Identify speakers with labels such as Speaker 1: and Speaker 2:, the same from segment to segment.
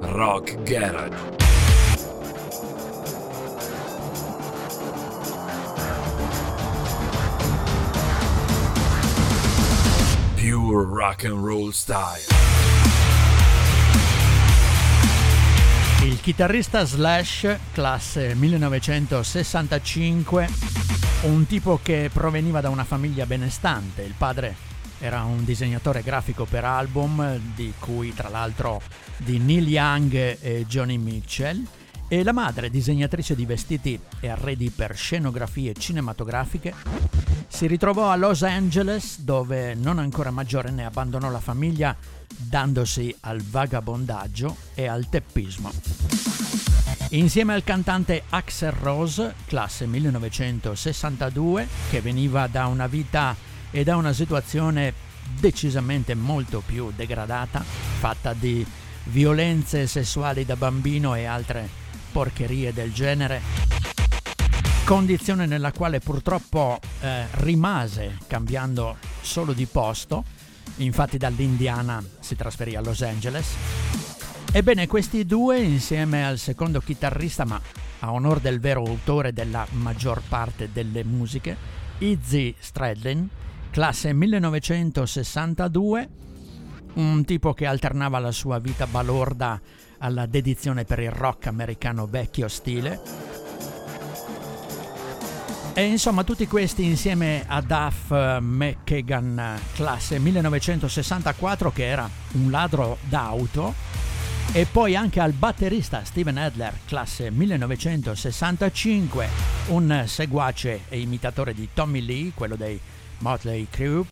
Speaker 1: Rock Garage. Pure rock and roll style.
Speaker 2: Il chitarrista Slash, classe 1965, un tipo che proveniva da una famiglia benestante. Il padre era un disegnatore grafico per album, di cui tra l'altro di Neil Young e Johnny Mitchell, e la madre, disegnatrice di vestiti e arredi per scenografie cinematografiche, si ritrovò a Los Angeles dove non ancora maggiorenne abbandonò la famiglia dandosi al vagabondaggio e al teppismo. Insieme al cantante Axel Rose, classe 1962, che veniva da una vita e da una situazione decisamente molto più degradata, fatta di violenze sessuali da bambino e altre porcherie del genere, condizione nella quale purtroppo eh, rimase cambiando solo di posto, infatti dall'Indiana si trasferì a Los Angeles. Ebbene, questi due, insieme al secondo chitarrista, ma a onore del vero autore della maggior parte delle musiche, Izzy Stradlin, classe 1962, un tipo che alternava la sua vita balorda alla dedizione per il rock americano vecchio stile. E insomma tutti questi insieme a Duff McKagan classe 1964 che era un ladro d'auto e poi anche al batterista Steven Adler classe 1965 un seguace e imitatore di Tommy Lee quello dei Motley Crue.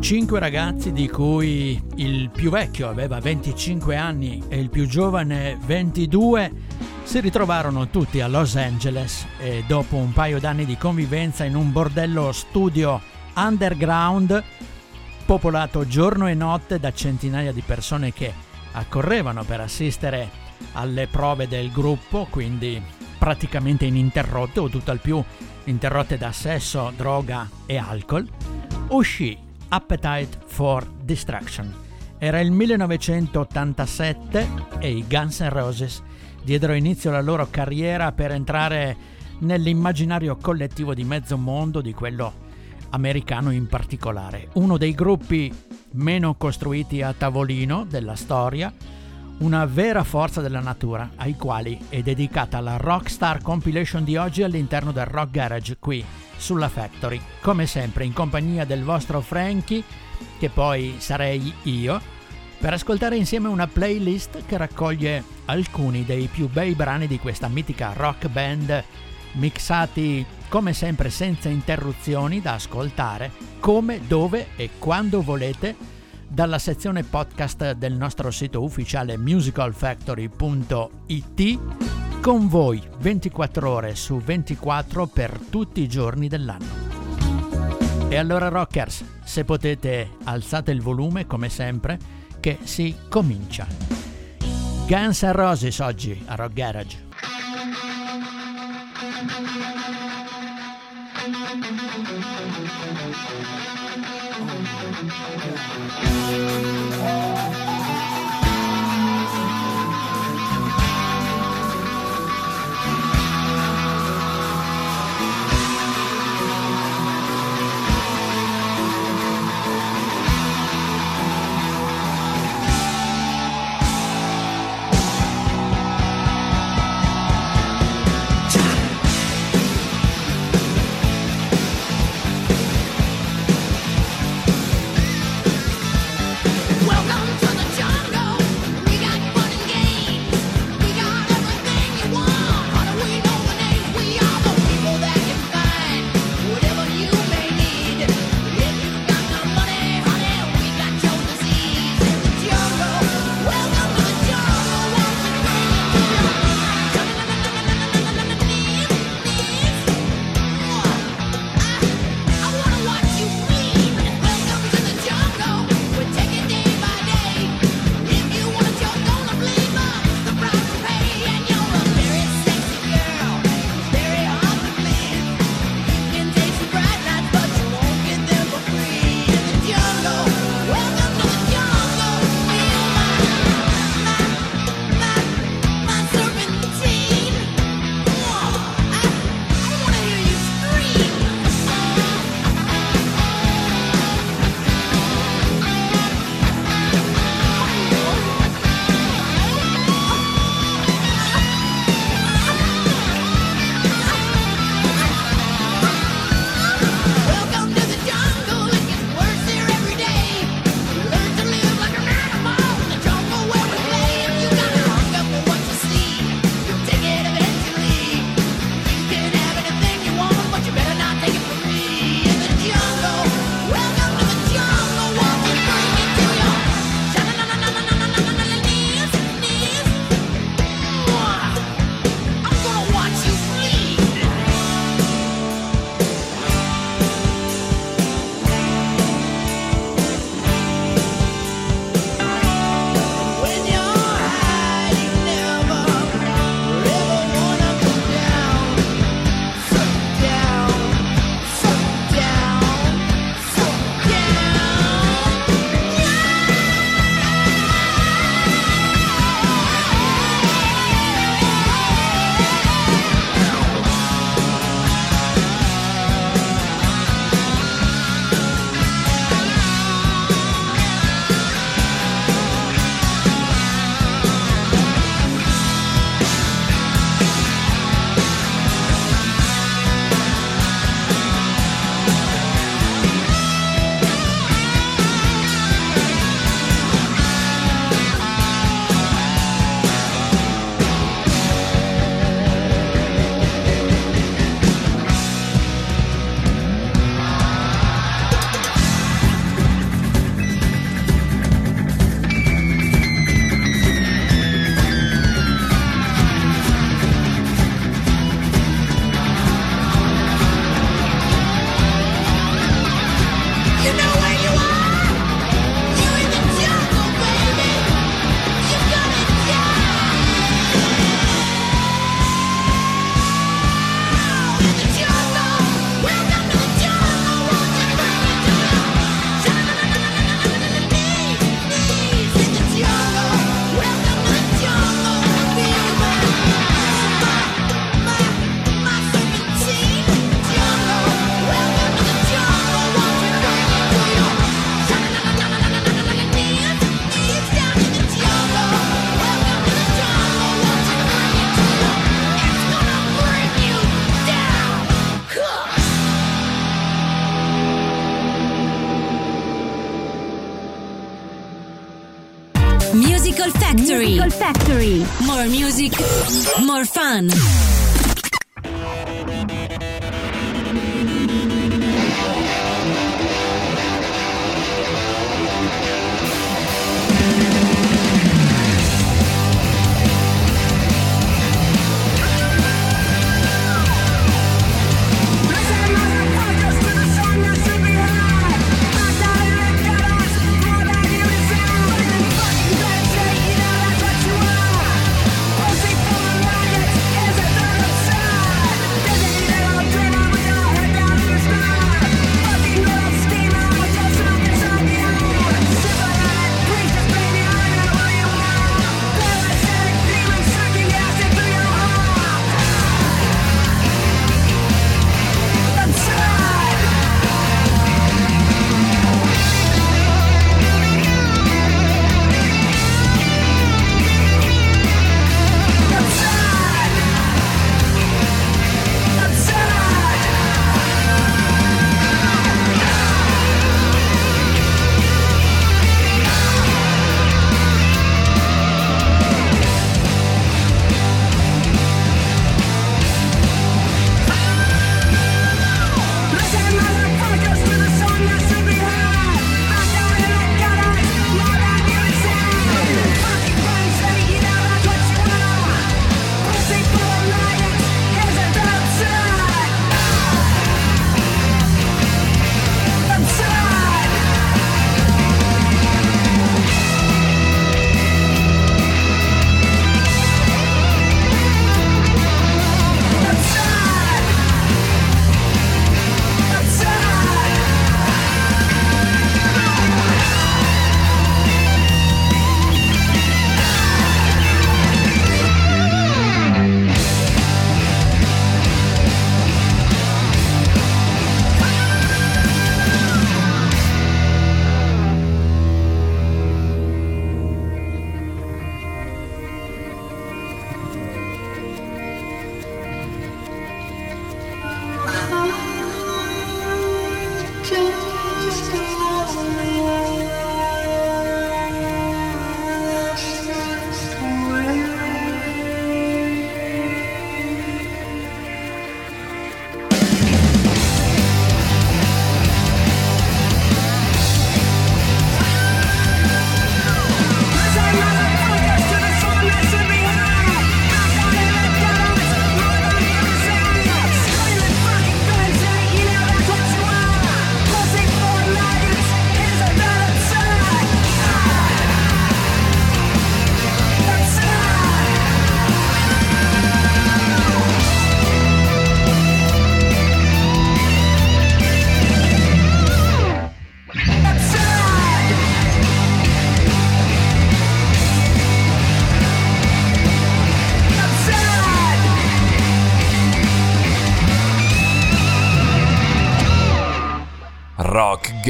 Speaker 2: Cinque ragazzi di cui il più vecchio aveva 25 anni e il più giovane 22 si ritrovarono tutti a Los Angeles e dopo un paio d'anni di convivenza in un bordello studio underground popolato giorno e notte da centinaia di persone che accorrevano per assistere alle prove del gruppo, quindi praticamente ininterrotte o tutt'al più interrotte da sesso, droga e alcol, uscì Appetite for Destruction. Era il 1987 e i Guns N' Roses diedero inizio alla loro carriera per entrare nell'immaginario collettivo di mezzo mondo, di quello americano in particolare. Uno dei gruppi meno costruiti a tavolino della storia, una vera forza della natura, ai quali è dedicata la Rockstar Compilation di oggi all'interno del Rock Garage qui sulla Factory, come sempre in compagnia del vostro Frankie, che poi sarei io, per ascoltare insieme una playlist che raccoglie alcuni dei più bei brani di questa mitica rock band, mixati come sempre senza interruzioni da ascoltare, come, dove e quando volete, dalla sezione podcast del nostro sito ufficiale musicalfactory.it con voi 24 ore su 24 per tutti i giorni dell'anno. E allora rockers, se potete alzate il volume come sempre che si comincia. Guns N' Roses oggi a Rock Garage.
Speaker 3: Welcome to Yeah.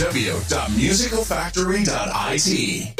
Speaker 4: www.musicalfactory.it.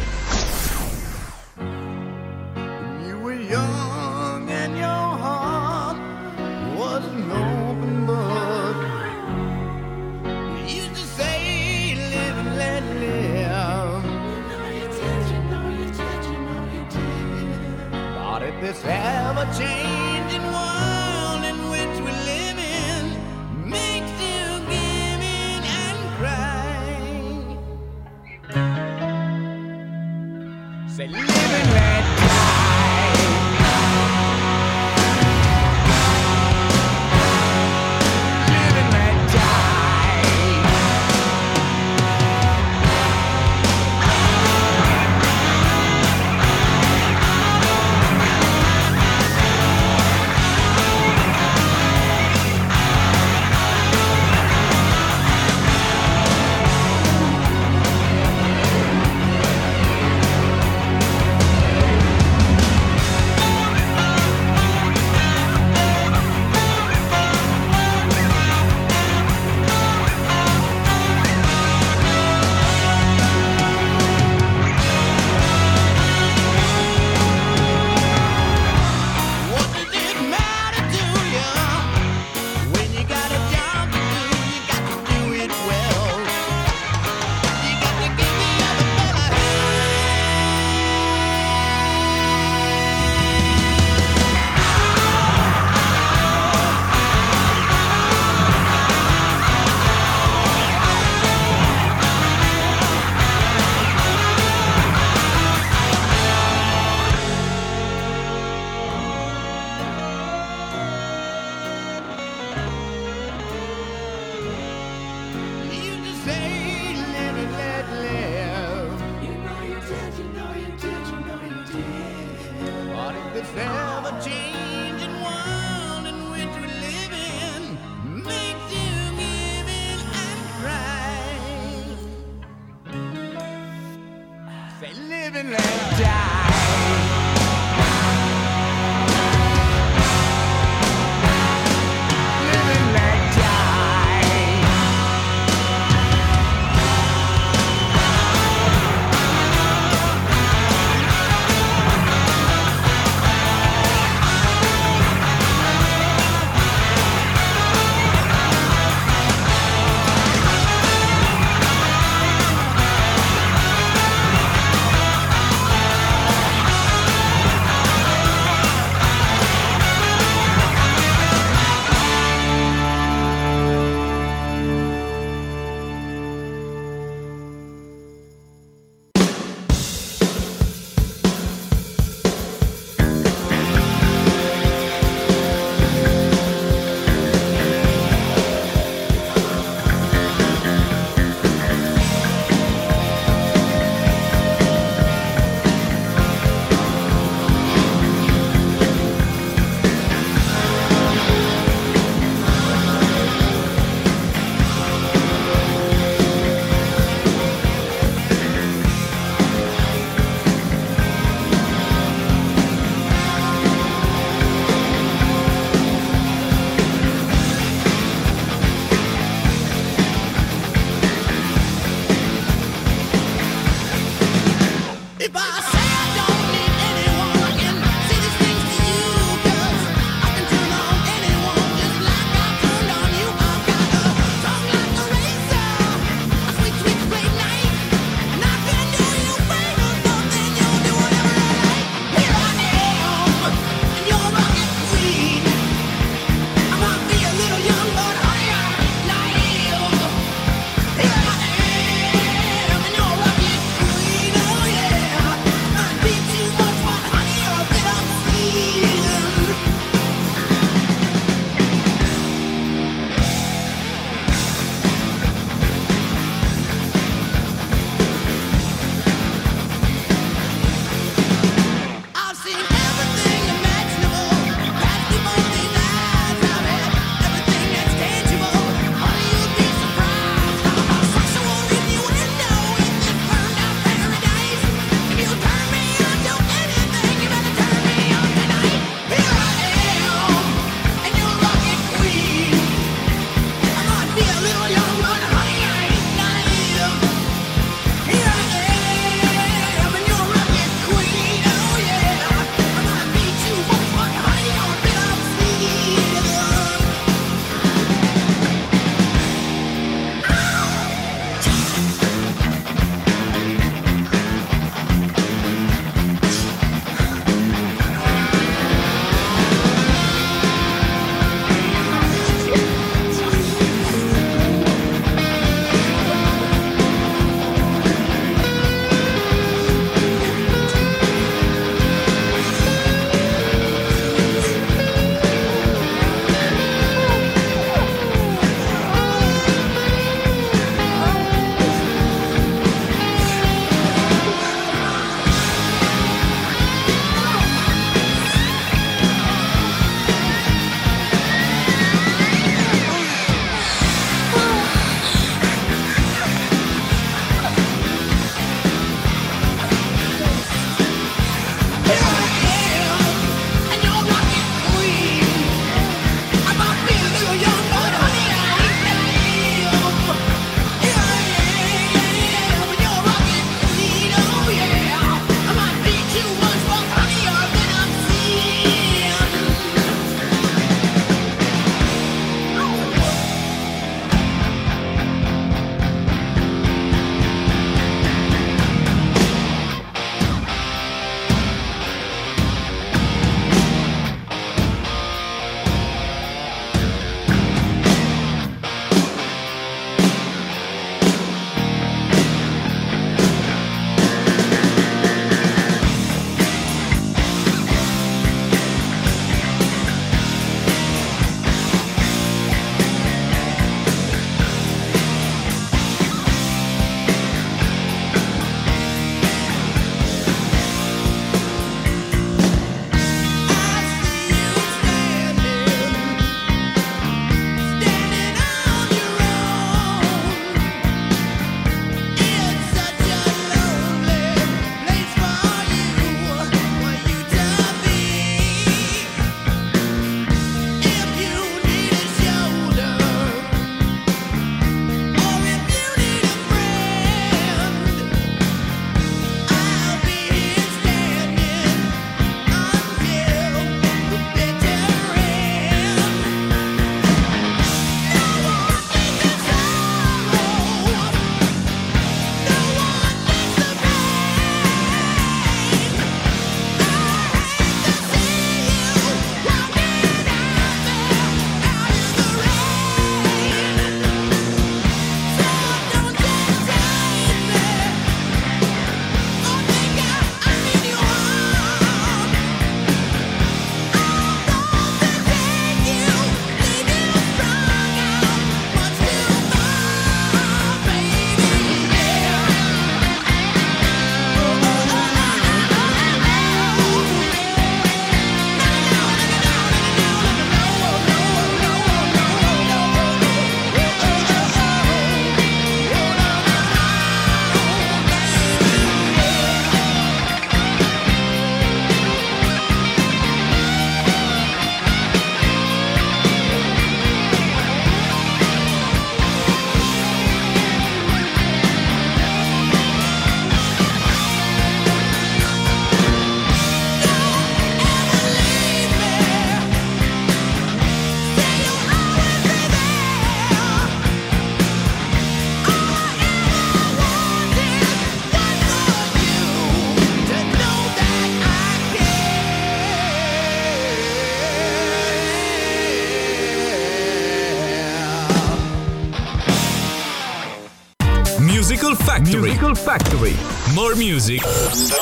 Speaker 5: More music,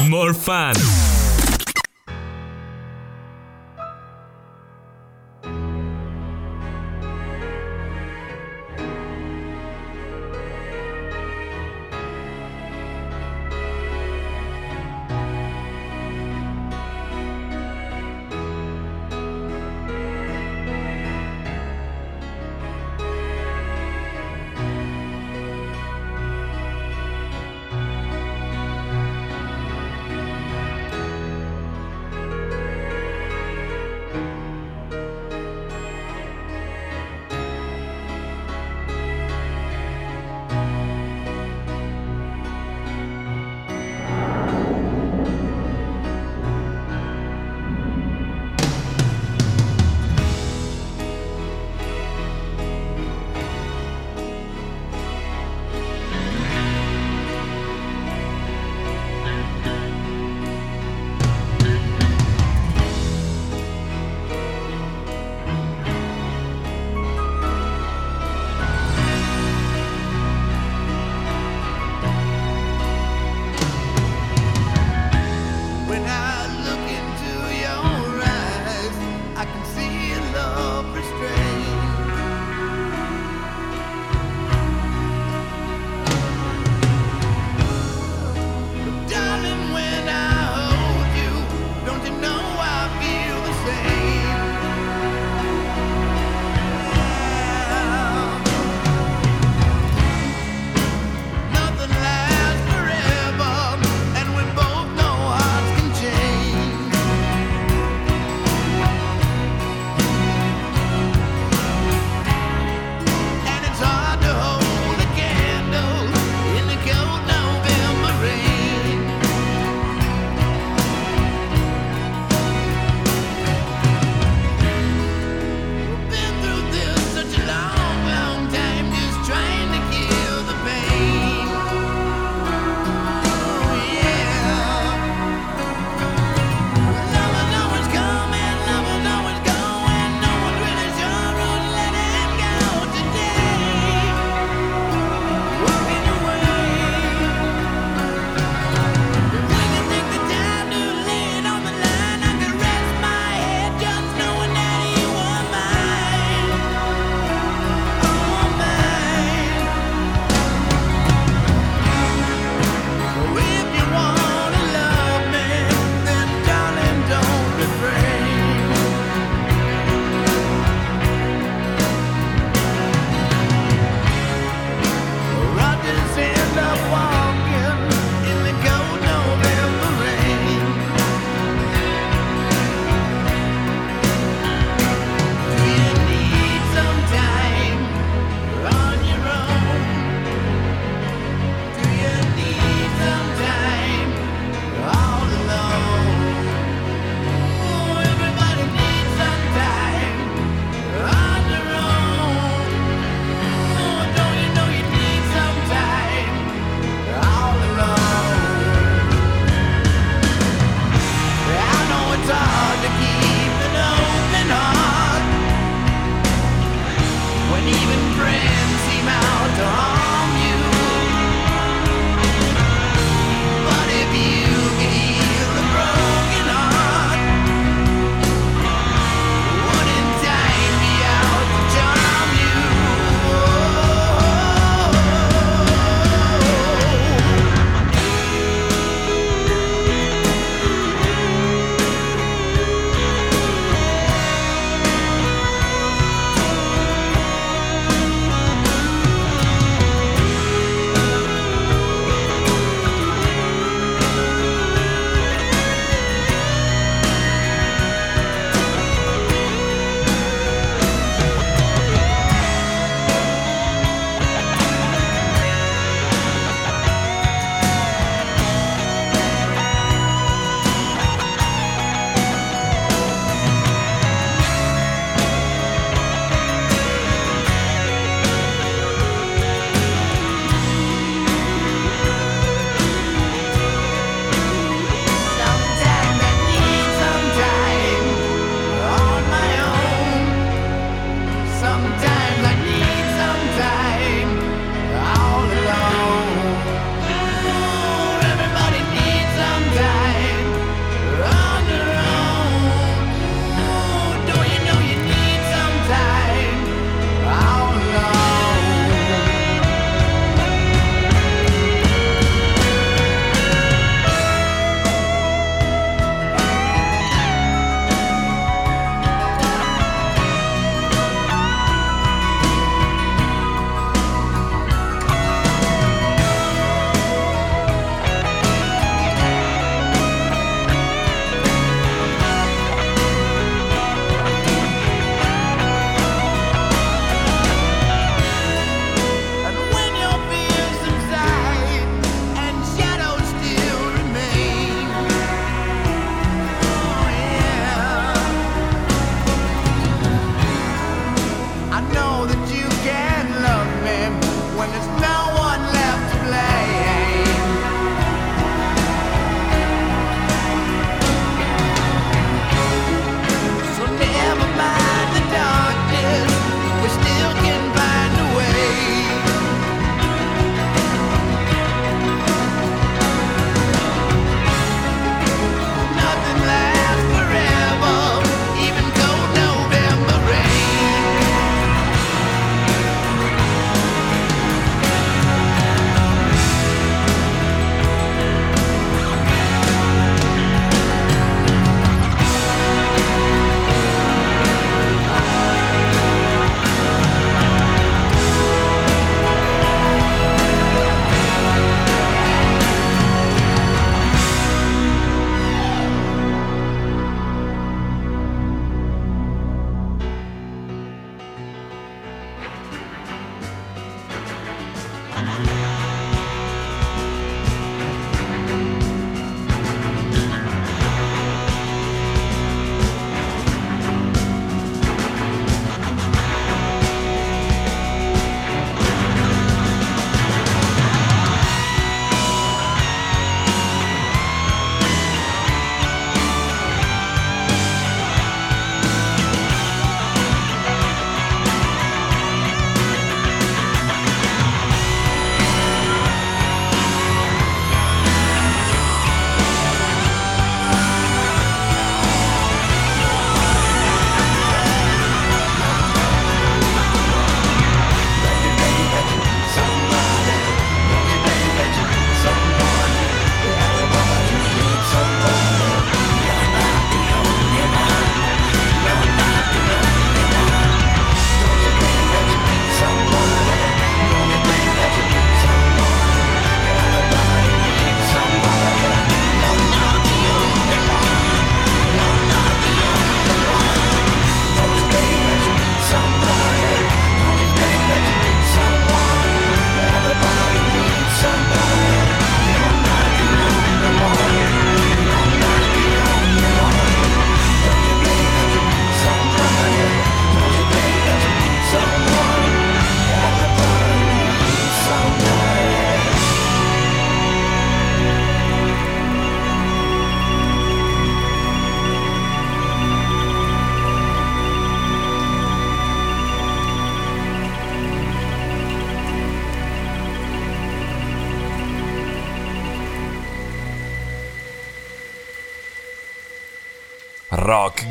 Speaker 5: more fun.